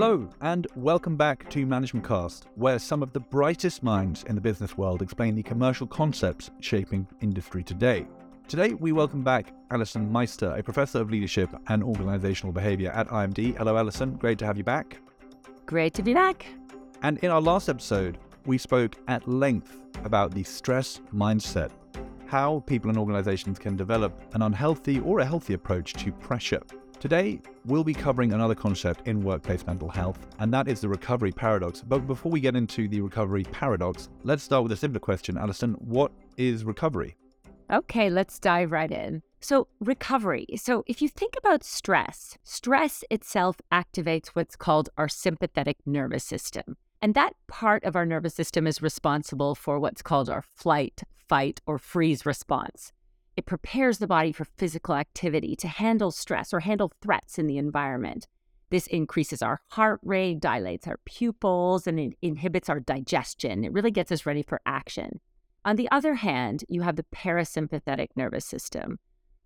Hello, and welcome back to Management Cast, where some of the brightest minds in the business world explain the commercial concepts shaping industry today. Today, we welcome back Alyson Meister, a professor of leadership and organizational behavior at IMD. Hello, Alyson. Great to have you back. Great to be back. And in our last episode, we spoke at length about the stress mindset, how people and organizations can develop an unhealthy or a healthy approach to pressure. Today, we'll be covering another concept in workplace mental health, and that is the recovery paradox. But before we get into the recovery paradox, let's start with a simpler question. Alyson, what is recovery? Okay, let's dive right in. So, recovery. So, if you think about stress, stress itself activates what's called our sympathetic nervous system. And that part of our nervous system is responsible for what's called our flight, fight, or freeze response. It prepares the body for physical activity to handle stress or handle threats in the environment. This increases our heart rate, dilates our pupils, and it inhibits our digestion. It really gets us ready for action. On the other hand, you have the parasympathetic nervous system.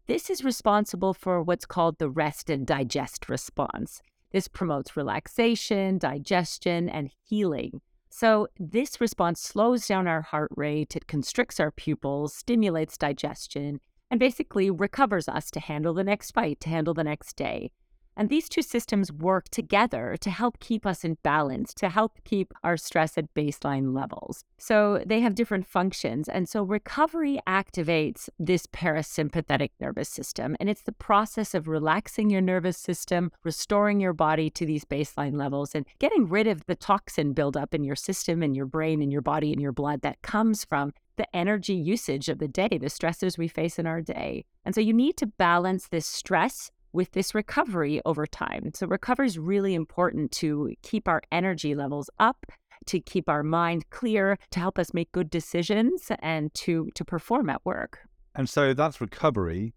This is responsible for what's called the rest and digest response. This promotes relaxation, digestion, and healing. So, this response slows down our heart rate, it constricts our pupils, stimulates digestion, and basically recovers us to handle the next fight, to handle the next day. And these two systems work together to help keep us in balance, to help keep our stress at baseline levels. So they have different functions. And so recovery activates this parasympathetic nervous system. And it's the process of relaxing your nervous system, restoring your body to these baseline levels, and getting rid of the toxin buildup in your system, and your brain, and your body, and your blood that comes from the energy usage of the day, the stressors we face in our day. And so you need to balance this stress with this recovery over time. So, recovery is really important to keep our energy levels up, to keep our mind clear, to help us make good decisions, and to, to perform at work. And so that's recovery.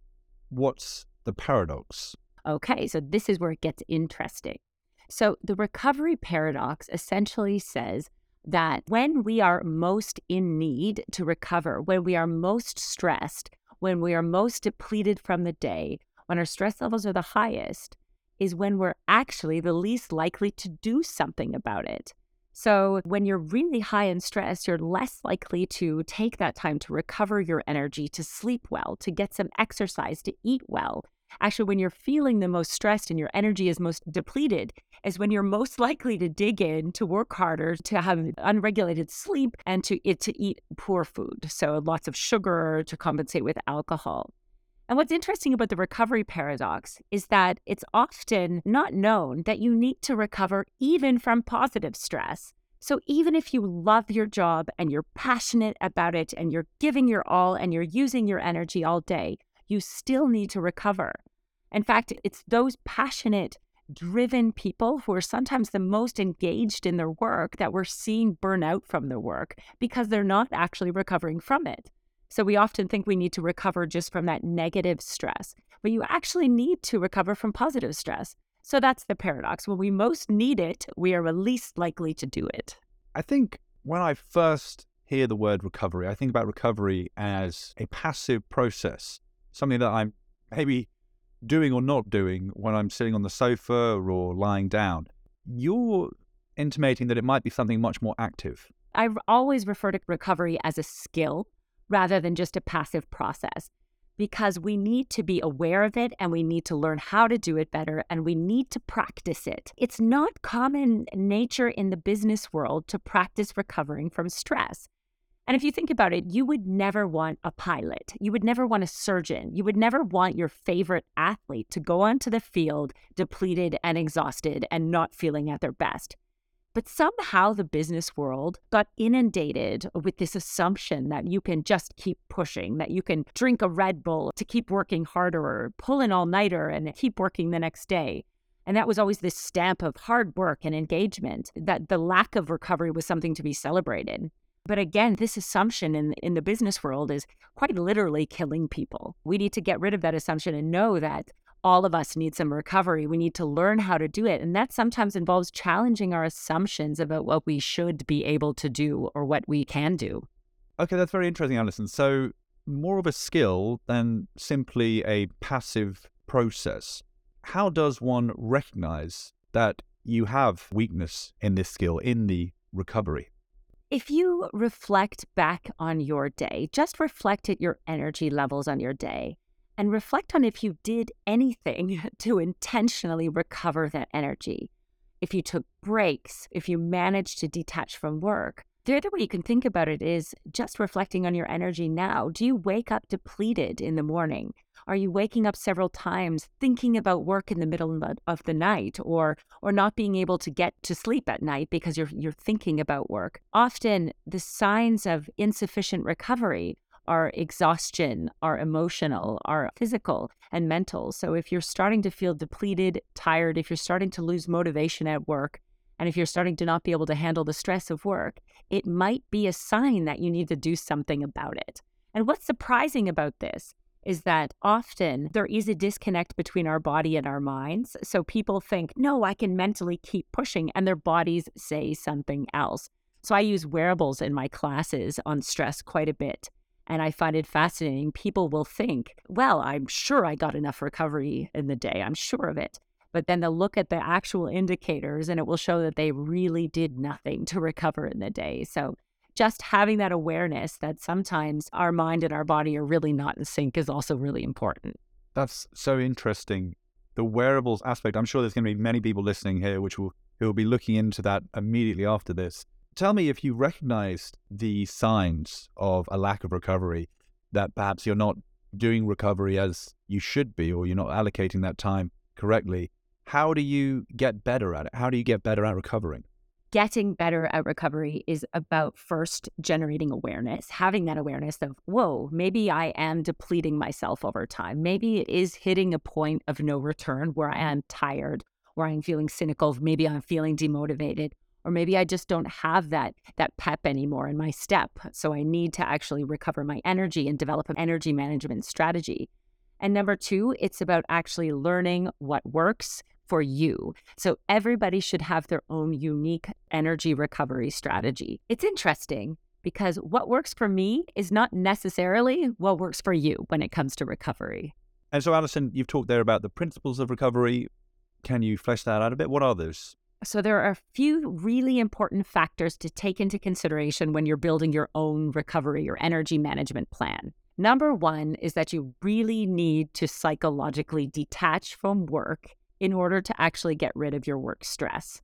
What's the paradox? Okay, so this is where it gets interesting. So, the recovery paradox essentially says that when we are most in need to recover, when we are most stressed, when we are most depleted from the day, when our stress levels are the highest, is when we're actually the least likely to do something about it. So, when you're really high in stress, you're less likely to take that time to recover your energy, to sleep well, to get some exercise, to eat well. Actually, when you're feeling the most stressed and your energy is most depleted, is when you're most likely to dig in, to work harder, to have unregulated sleep, and to, to eat poor food. So, lots of sugar to compensate with alcohol. And what's interesting about the recovery paradox is that it's often not known that you need to recover even from positive stress. So, even if you love your job and you're passionate about it and you're giving your all and you're using your energy all day, you still need to recover. In fact, it's those passionate, driven people who are sometimes the most engaged in their work that we're seeing burn out from their work because they're not actually recovering from it. So we often think we need to recover just from that negative stress, but you actually need to recover from positive stress. So that's the paradox. When we most need it, we are least likely to do it. I think when I first hear the word recovery, I think about recovery as a passive process, something that I'm maybe doing or not doing when I'm sitting on the sofa or lying down. You're intimating that it might be something much more active. I always refer to recovery as a skill rather than just a passive process because we need to be aware of it and we need to learn how to do it better and we need to practice it. It's not common nature in the business world to practice recovering from stress. And if you think about it, you would never want a pilot. You would never want a surgeon. You would never want your favorite athlete to go onto the field depleted and exhausted and not feeling at their best. But somehow the business world got inundated with this assumption that you can just keep pushing, that you can drink a Red Bull to keep working harder or pull an all nighter and keep working the next day. And that was always this stamp of hard work and engagement, that the lack of recovery was something to be celebrated. But again, this assumption in, in the business world is quite literally killing people. We need to get rid of that assumption and know that all of us need some recovery. We need to learn how to do it. And that sometimes involves challenging our assumptions about what we should be able to do or what we can do. Okay, that's very interesting, Alyson. So, more of a skill than simply a passive process. How does one recognize that you have weakness in this skill, in the recovery? If you reflect back on your day, just reflect at your energy levels on your day and reflect on if you did anything to intentionally recover that energy. If you took breaks, if you managed to detach from work, the other way you can think about it is just reflecting on your energy now. Do you wake up depleted in the morning? Are you waking up several times thinking about work in the middle of the night or or not being able to get to sleep at night because you're you're thinking about work? Often the signs of insufficient recovery are exhaustion, are emotional, are physical and mental. So if you're starting to feel depleted, tired, if you're starting to lose motivation at work, and if you're starting to not be able to handle the stress of work, it might be a sign that you need to do something about it. And what's surprising about this is that often there is a disconnect between our body and our minds. So people think, no, I can mentally keep pushing, and their bodies say something else. So I use wearables in my classes on stress quite a bit. And I find it fascinating. People will think, well, I'm sure I got enough recovery in the day. I'm sure of it but then they'll look at the actual indicators and it will show that they really did nothing to recover in the day. So just having that awareness that sometimes our mind and our body are really not in sync is also really important. That's so interesting. The wearables aspect, I'm sure there's going to be many people listening here which will who will be looking into that immediately after this. Tell me if you recognized the signs of a lack of recovery that perhaps you're not doing recovery as you should be or you're not allocating that time correctly how do you get better at it? How do you get better at recovering? Getting better at recovery is about first generating awareness, having that awareness of, whoa, maybe I am depleting myself over time. Maybe it is hitting a point of no return where I am tired, where I'm feeling cynical, maybe I'm feeling demotivated, or maybe I just don't have that that pep anymore in my step. So I need to actually recover my energy and develop an energy management strategy. And number two, it's about actually learning what works, for you. So everybody should have their own unique energy recovery strategy. It's interesting because what works for me is not necessarily what works for you when it comes to recovery. And so, Alyson, you've talked there about the principles of recovery. Can you flesh that out a bit? What are those? So, there are a few really important factors to take into consideration when you're building your own recovery or energy management plan. Number one is that you really need to psychologically detach from work in order to actually get rid of your work stress.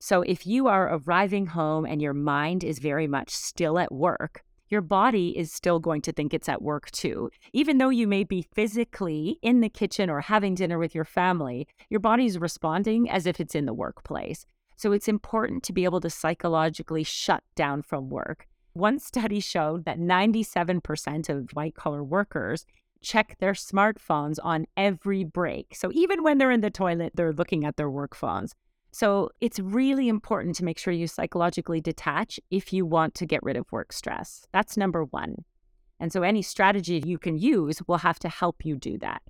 So, if you are arriving home and your mind is very much still at work, your body is still going to think it's at work too. Even though you may be physically in the kitchen or having dinner with your family, your body's responding as if it's in the workplace. So, it's important to be able to psychologically shut down from work. One study showed that 97% of white collar workers check their smartphones on every break. So even when they're in the toilet, they're looking at their work phones. So it's really important to make sure you psychologically detach if you want to get rid of work stress. That's number one. And so any strategy you can use will have to help you do that.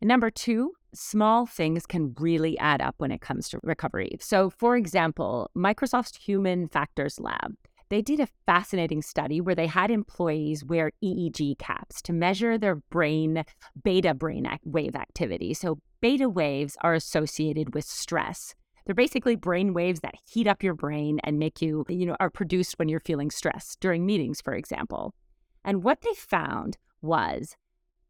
And number two, small things can really add up when it comes to recovery. So, for example, Microsoft's Human Factors Lab they did a fascinating study where they had employees wear EEG caps to measure their brain beta brain wave activity. So, beta waves are associated with stress. They're basically brain waves that heat up your brain and make you, you know, are produced when you're feeling stressed during meetings, for example. And what they found was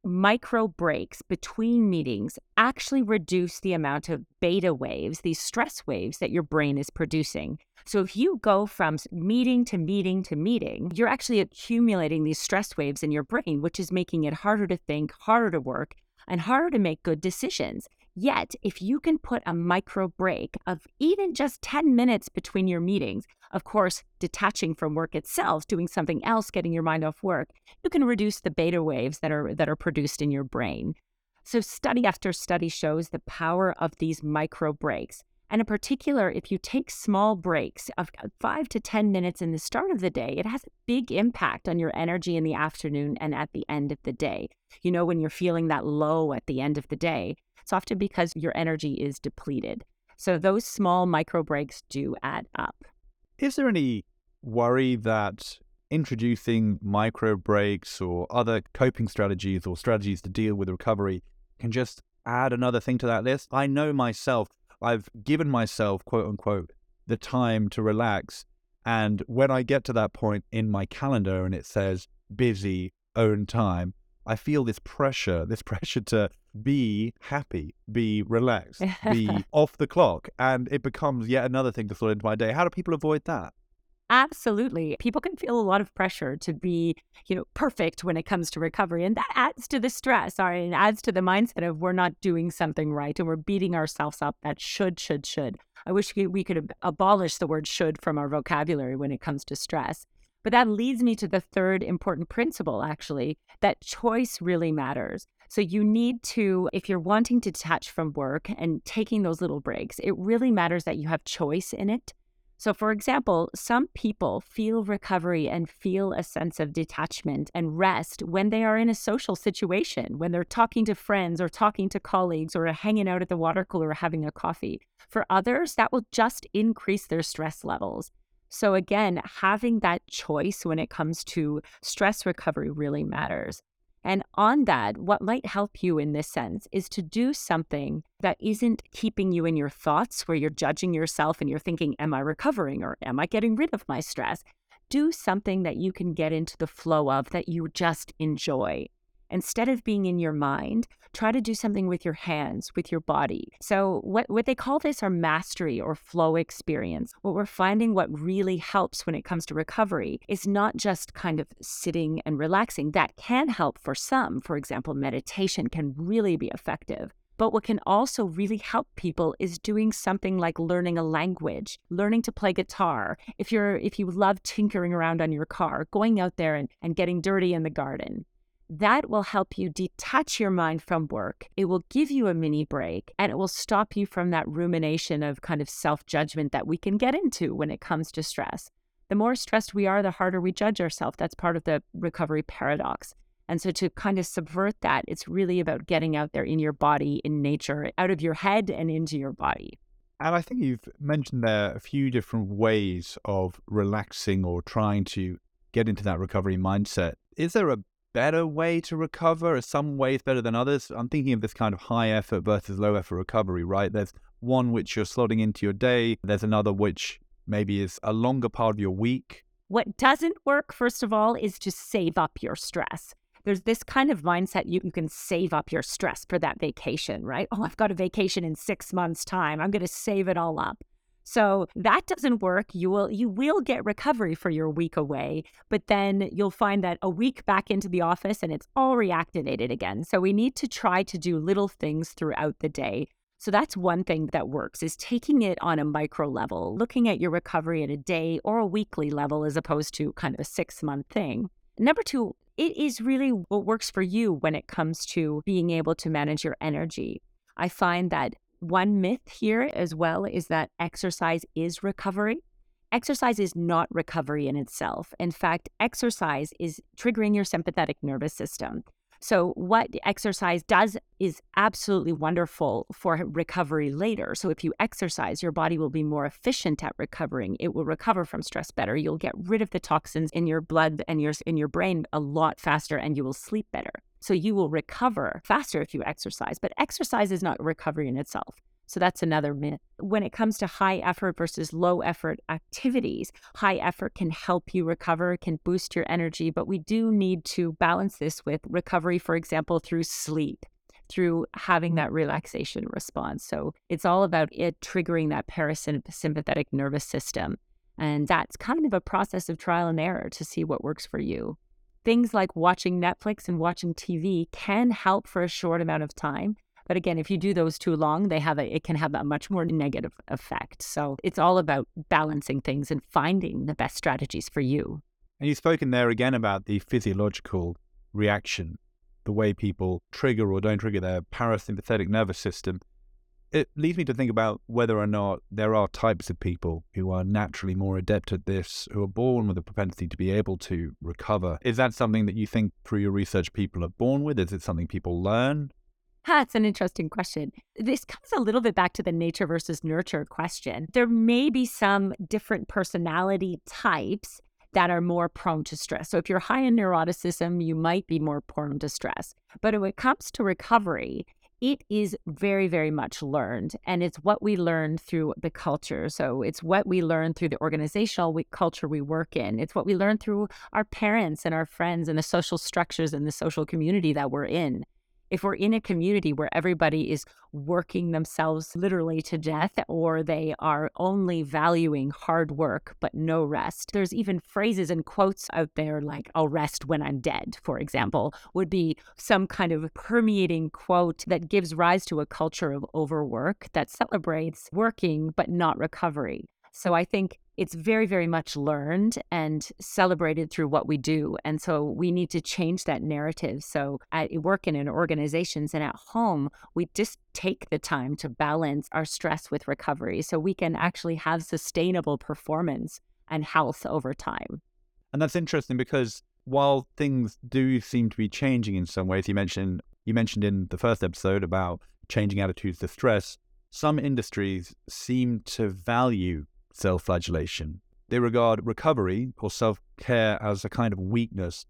micro breaks between meetings actually reduce the amount of beta waves, these stress waves that your brain is producing. So if you go from meeting to meeting to meeting, you're actually accumulating these stress waves in your brain, which is making it harder to think, harder to work, and harder to make good decisions. Yet, if you can put a micro break of even just 10 minutes between your meetings, of course, detaching from work itself, doing something else, getting your mind off work, you can reduce the beta waves that are that are produced in your brain. So study after study shows the power of these micro breaks. And in particular, if you take small breaks of five to 10 minutes in the start of the day, it has a big impact on your energy in the afternoon and at the end of the day. You know, when you're feeling that low at the end of the day, it's often because your energy is depleted. So those small micro breaks do add up. Is there any worry that introducing micro breaks or other coping strategies or strategies to deal with recovery can just add another thing to that list? I know myself, I've given myself, quote unquote, the time to relax. And when I get to that point in my calendar and it says busy, own time, I feel this pressure, this pressure to be happy, be relaxed, be off the clock. And it becomes yet another thing to throw into my day. How do people avoid that? Absolutely. People can feel a lot of pressure to be, you know, perfect when it comes to recovery. And that adds to the stress, or it adds to the mindset of we're not doing something right and we're beating ourselves up. That should, should, should. I wish we could abolish the word should from our vocabulary when it comes to stress. But that leads me to the third important principle, actually, that choice really matters. So you need to, if you're wanting to detach from work and taking those little breaks, it really matters that you have choice in it. So, for example, some people feel recovery and feel a sense of detachment and rest when they are in a social situation, when they're talking to friends or talking to colleagues or hanging out at the water cooler or having a coffee. For others, that will just increase their stress levels. So, again, having that choice when it comes to stress recovery really matters. And on that, what might help you in this sense is to do something that isn't keeping you in your thoughts where you're judging yourself and you're thinking, Am I recovering or am I getting rid of my stress? Do something that you can get into the flow of that you just enjoy. Instead of being in your mind, try to do something with your hands, with your body. So, what, what they call this are mastery or flow experience. What we're finding what really helps when it comes to recovery is not just kind of sitting and relaxing. That can help for some. For example, meditation can really be effective. But what can also really help people is doing something like learning a language, learning to play guitar. If you're if you love tinkering around on your car, going out there and, and getting dirty in the garden, that will help you detach your mind from work. It will give you a mini break and it will stop you from that rumination of kind of self judgment that we can get into when it comes to stress. The more stressed we are, the harder we judge ourselves. That's part of the recovery paradox. And so, to kind of subvert that, it's really about getting out there in your body, in nature, out of your head and into your body. And I think you've mentioned there a few different ways of relaxing or trying to get into that recovery mindset. Is there a better way to recover? Some ways better than others? I'm thinking of this kind of high effort versus low effort recovery, right? There's one which you're slotting into your day, there's another which maybe is a longer part of your week. What doesn't work, first of all, is to save up your stress. There's this kind of mindset you, you can save up your stress for that vacation, right? Oh, I've got a vacation in six months' time. I'm going to save it all up. So that doesn't work. You will you will get recovery for your week away, but then you'll find that a week back into the office and it's all reactivated again. So we need to try to do little things throughout the day. So that's one thing that works is taking it on a micro level, looking at your recovery at a day or a weekly level as opposed to kind of a 6-month thing. Number 2, it is really what works for you when it comes to being able to manage your energy. I find that one myth here as well is that exercise is recovery. Exercise is not recovery in itself. In fact, exercise is triggering your sympathetic nervous system. So, what exercise does is absolutely wonderful for recovery later. So, if you exercise, your body will be more efficient at recovering. It will recover from stress better. You'll get rid of the toxins in your blood and your in your brain a lot faster, and you will sleep better. So, you will recover faster if you exercise. But exercise is not recovery in itself. So that's another myth. When it comes to high effort versus low effort activities, high effort can help you recover, can boost your energy, but we do need to balance this with recovery, for example, through sleep through having mm-hmm. that relaxation response. So it's all about it triggering that parasympathetic nervous system. And that's kind of a process of trial and error to see what works for you. Things like watching Netflix and watching TV can help for a short amount of time, but again, if you do those too long, they have a it can have a much more negative effect. So it's all about balancing things and finding the best strategies for you. And you've spoken there again about the physiological reaction, the way people trigger or don't trigger their parasympathetic nervous system. It leads me to think about whether or not there are types of people who are naturally more adept at this, who are born with a propensity to be able to recover. Is that something that you think through your research people are born with? Is it something people learn? That's an interesting question. This comes a little bit back to the nature versus nurture question. There may be some different personality types that are more prone to stress. So if you're high in neuroticism, you might be more prone to stress. But when it comes to recovery, it is very, very much learned. And it's what we learn through the culture. So it's what we learn through the organizational we, culture we work in. It's what we learn through our parents and our friends and the social structures and the social community that we're in if we're in a community where everybody is working themselves literally to death or they are only valuing hard work but no rest, there's even phrases and quotes out there like, I'll rest when I'm dead, for example, would be some kind of permeating quote that gives rise to a culture of overwork that celebrates working but not recovery. So I think it's very, very much learned and celebrated through what we do. And so we need to change that narrative. So at work and in organizations and at home, we just take the time to balance our stress with recovery so we can actually have sustainable performance and health over time. And that's interesting because while things do seem to be changing in some ways, you mentioned you mentioned in the first episode about changing attitudes to stress, some industries seem to value self flagellation. They regard recovery or self care as a kind of weakness.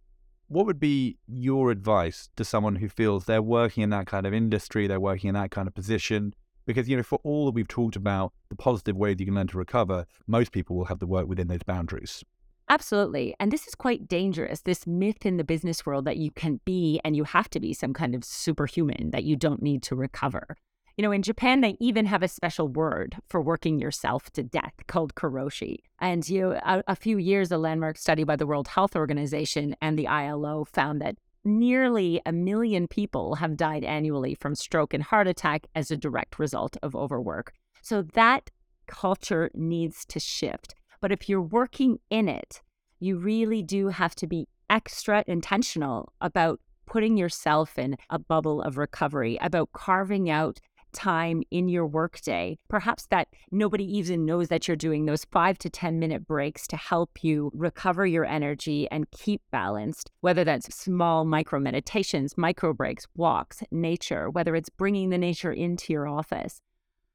What would be your advice to someone who feels they're working in that kind of industry, they're working in that kind of position? Because, you know, for all that we've talked about the positive ways you can learn to recover, most people will have to work within those boundaries. Absolutely. And this is quite dangerous. This myth in the business world that you can be and you have to be some kind of superhuman, that you don't need to recover. You know, in Japan, they even have a special word for working yourself to death called karoshi. And you, a, a few years, a landmark study by the World Health Organization and the ILO found that nearly a million people have died annually from stroke and heart attack as a direct result of overwork. So that culture needs to shift. But if you're working in it, you really do have to be extra intentional about putting yourself in a bubble of recovery, about carving out time in your workday, perhaps that nobody even knows that you're doing those five to 10 minute breaks to help you recover your energy and keep balanced, whether that's small micro meditations, micro breaks, walks, nature, whether it's bringing the nature into your office.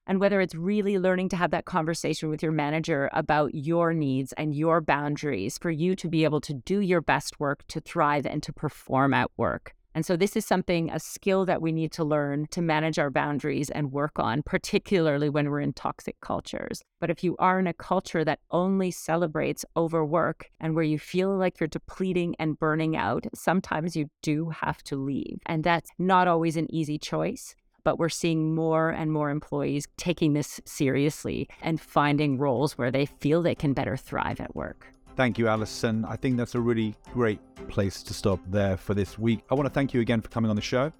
And whether it's really learning to have that conversation with your manager about your needs and your boundaries for you to be able to do your best work, to thrive, and to perform at work. And so, this is something, a skill that we need to learn to manage our boundaries and work on, particularly when we're in toxic cultures. But if you are in a culture that only celebrates overwork and where you feel like you're depleting and burning out, sometimes you do have to leave. And that's not always an easy choice. But we're seeing more and more employees taking this seriously and finding roles where they feel they can better thrive at work. Thank you, Alyson. I think that's a really great place to stop there for this week. I want to thank you again for coming on the show.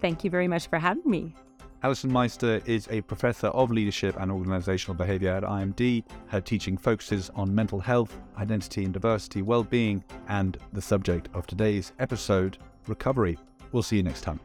Thank you very much for having me. Alyson Meister is a professor of leadership and organizational behavior at IMD. Her teaching focuses on mental health, identity and diversity, well being, and the subject of today's episode, recovery. We'll see you next time.